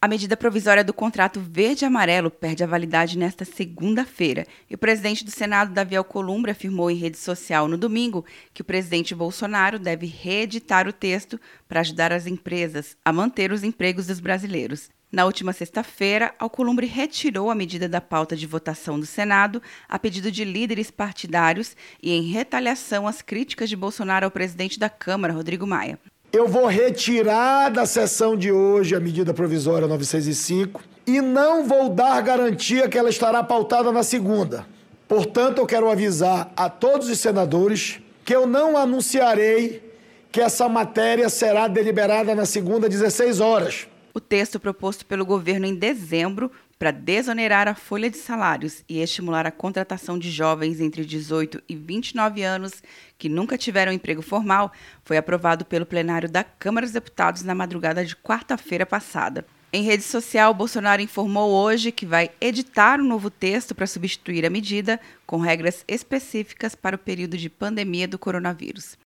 A medida provisória do contrato verde-amarelo perde a validade nesta segunda-feira. E o presidente do Senado, Davi Alcolumbre, afirmou em rede social no domingo que o presidente Bolsonaro deve reeditar o texto para ajudar as empresas a manter os empregos dos brasileiros. Na última sexta-feira, Alcolumbre retirou a medida da pauta de votação do Senado a pedido de líderes partidários e em retaliação às críticas de Bolsonaro ao presidente da Câmara, Rodrigo Maia. Eu vou retirar da sessão de hoje a medida provisória 905 e não vou dar garantia que ela estará pautada na segunda. Portanto, eu quero avisar a todos os senadores que eu não anunciarei que essa matéria será deliberada na segunda, 16 horas. O texto proposto pelo governo em dezembro para desonerar a folha de salários e estimular a contratação de jovens entre 18 e 29 anos que nunca tiveram emprego formal foi aprovado pelo plenário da Câmara dos Deputados na madrugada de quarta-feira passada. Em rede social, Bolsonaro informou hoje que vai editar um novo texto para substituir a medida, com regras específicas para o período de pandemia do coronavírus.